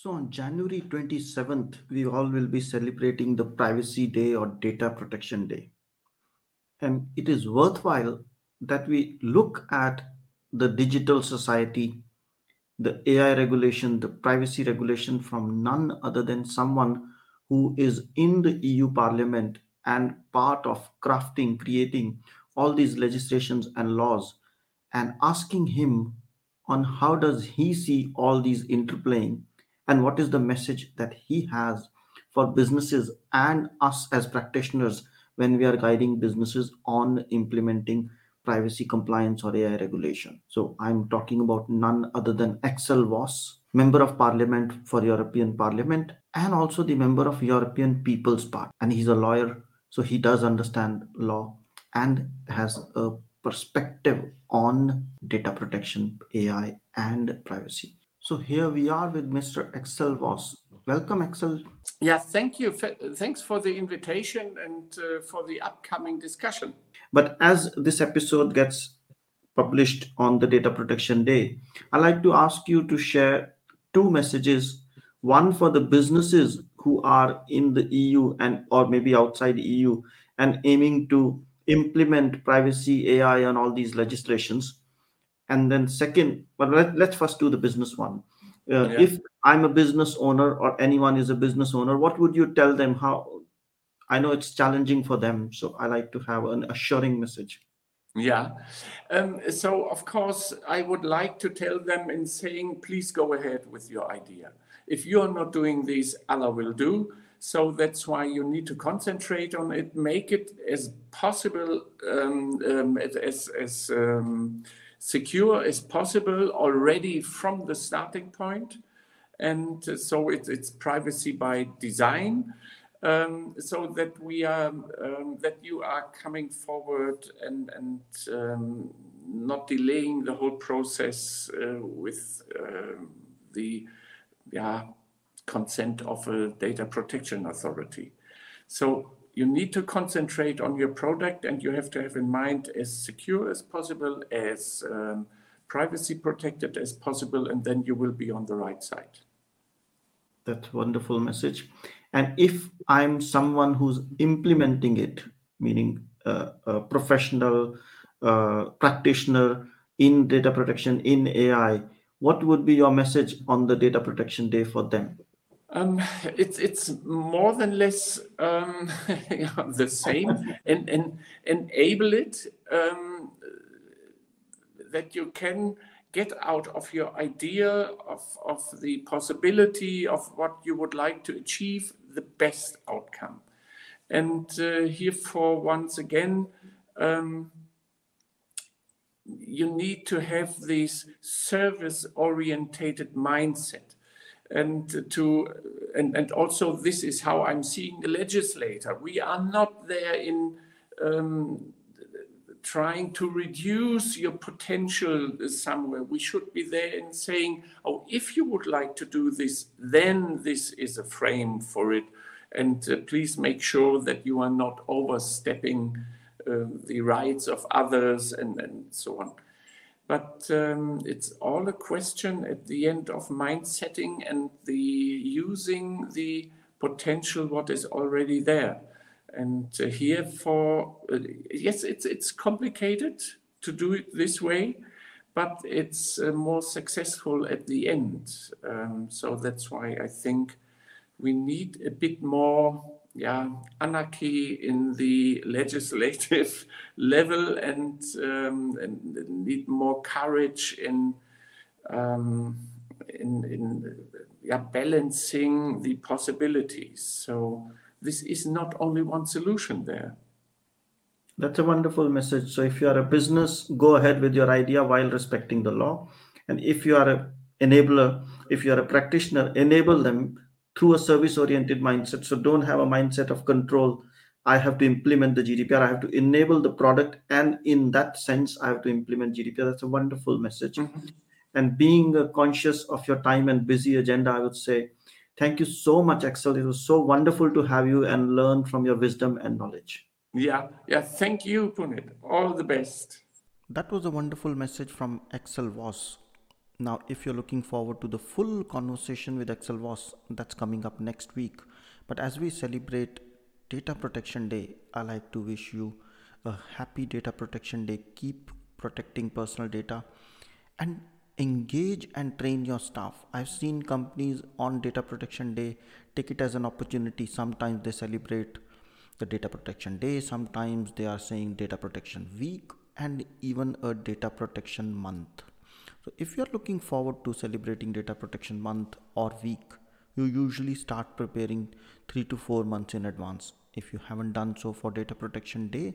So on January 27th, we all will be celebrating the Privacy Day or Data Protection Day. And it is worthwhile that we look at the digital society, the AI regulation, the privacy regulation from none other than someone who is in the EU Parliament and part of crafting, creating all these legislations and laws, and asking him on how does he see all these interplaying and what is the message that he has for businesses and us as practitioners when we are guiding businesses on implementing privacy compliance or AI regulation. So I'm talking about none other than Axel Voss, Member of Parliament for European Parliament, and also the member of European People's Party. And he's a lawyer, so he does understand law and has a perspective on data protection, AI, and privacy. So here we are with Mr. Axel Voss. Welcome, Axel. Yeah, thank you. Thanks for the invitation and uh, for the upcoming discussion. But as this episode gets published on the Data Protection Day, I'd like to ask you to share two messages one for the businesses who are in the EU and or maybe outside the EU and aiming to implement privacy AI and all these legislations and then second but let, let's first do the business one. Uh, yeah. if i'm a business owner or anyone is a business owner what would you tell them? How i know it's challenging for them so i like to have an assuring message. Yeah. Um, so of course i would like to tell them in saying please go ahead with your idea. If you're not doing this allah will do. So that's why you need to concentrate on it. Make it as possible um, um, as, as um, secure as possible already from the starting point. And so it, it's privacy by design. Um, so that we are um, that you are coming forward and and um, not delaying the whole process uh, with uh, the yeah consent of a data protection authority. So you need to concentrate on your product and you have to have in mind as secure as possible, as um, privacy protected as possible, and then you will be on the right side. That's wonderful message. And if I'm someone who's implementing it, meaning uh, a professional uh, practitioner in data protection in AI, what would be your message on the data protection day for them? Um, it's it's more than less um, the same, and, and enable it um, that you can get out of your idea of, of the possibility of what you would like to achieve the best outcome. And uh, here for once again, um, you need to have this service orientated mindset and to and, and also this is how I'm seeing the legislator. We are not there in um, trying to reduce your potential somewhere. We should be there in saying, oh, if you would like to do this, then this is a frame for it. And uh, please make sure that you are not overstepping uh, the rights of others and, and so on but um, it's all a question at the end of mind setting and the using the potential what is already there. And uh, here for uh, yes it's it's complicated to do it this way but it's uh, more successful at the end. Um, so that's why i think we need a bit more yeah, anarchy in the legislative level and, um, and need more courage in, um, in, in yeah, balancing the possibilities. So this is not only one solution there. That's a wonderful message. So if you are a business, go ahead with your idea while respecting the law. And if you are an enabler, if you are a practitioner, enable them through a service oriented mindset. So don't have a mindset of control. I have to implement the GDPR. I have to enable the product. And in that sense, I have to implement GDPR. That's a wonderful message. Mm-hmm. And being uh, conscious of your time and busy agenda, I would say, thank you so much, Axel. It was so wonderful to have you and learn from your wisdom and knowledge. Yeah, yeah. Thank you, Punit. All the best. That was a wonderful message from Axel Voss. Now, if you're looking forward to the full conversation with Axel Voss, that's coming up next week. But as we celebrate Data Protection Day, I like to wish you a happy Data Protection Day. Keep protecting personal data and engage and train your staff. I've seen companies on Data Protection Day take it as an opportunity. Sometimes they celebrate the Data Protection Day, sometimes they are saying Data Protection Week, and even a Data Protection Month. So, if you're looking forward to celebrating Data Protection Month or Week, you usually start preparing three to four months in advance. If you haven't done so for Data Protection Day,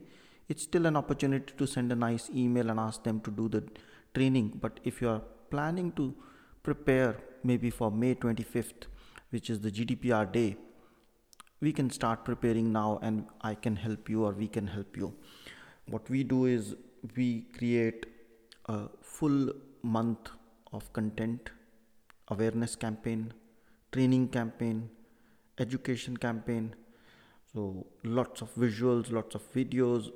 it's still an opportunity to send a nice email and ask them to do the training. But if you are planning to prepare maybe for May 25th, which is the GDPR day, we can start preparing now and I can help you or we can help you. What we do is we create a full month of content, awareness campaign, training campaign, education campaign. So, lots of visuals, lots of videos,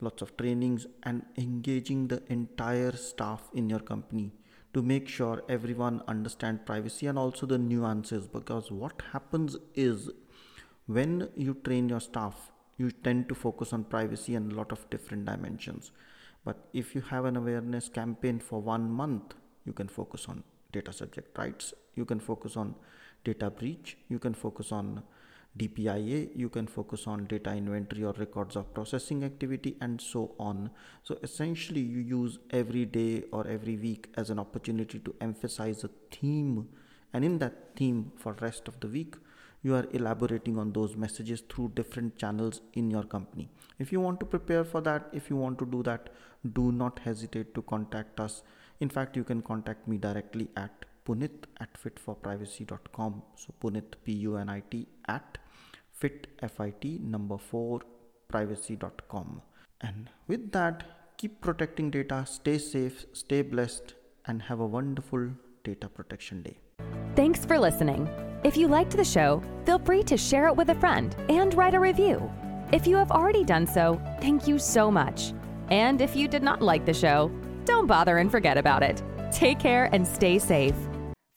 lots of trainings, and engaging the entire staff in your company to make sure everyone understand privacy and also the nuances because what happens is when you train your staff you tend to focus on privacy and a lot of different dimensions but if you have an awareness campaign for one month you can focus on data subject rights you can focus on data breach you can focus on DPIA, you can focus on data inventory or records of processing activity and so on. So essentially you use every day or every week as an opportunity to emphasize a theme and in that theme for rest of the week you are elaborating on those messages through different channels in your company. If you want to prepare for that, if you want to do that, do not hesitate to contact us. In fact, you can contact me directly at punit at fitforprivacy.com. So punit, P-U-N-I-T at fit fit number 4 privacy.com and with that keep protecting data stay safe stay blessed and have a wonderful data protection day thanks for listening if you liked the show feel free to share it with a friend and write a review. If you have already done so thank you so much. And if you did not like the show don't bother and forget about it. Take care and stay safe.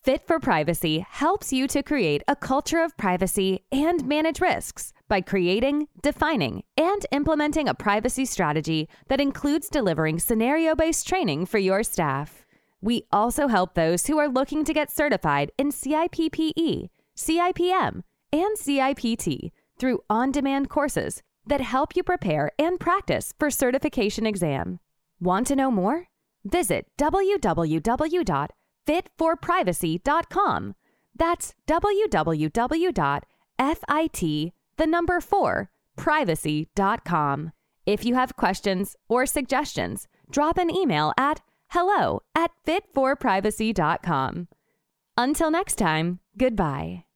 Fit for Privacy helps you to create a culture of privacy and manage risks by creating, defining, and implementing a privacy strategy that includes delivering scenario based training for your staff. We also help those who are looking to get certified in CIPP/E, CIPM, and CIPT through on demand courses that help you prepare and practice for certification exam. Want to know more? Visit www fitforprivacy.com. That's www.fit the number 4 privacy.com. If you have questions or suggestions, drop an email at hello at fitforprivacy.com. Until next time, goodbye.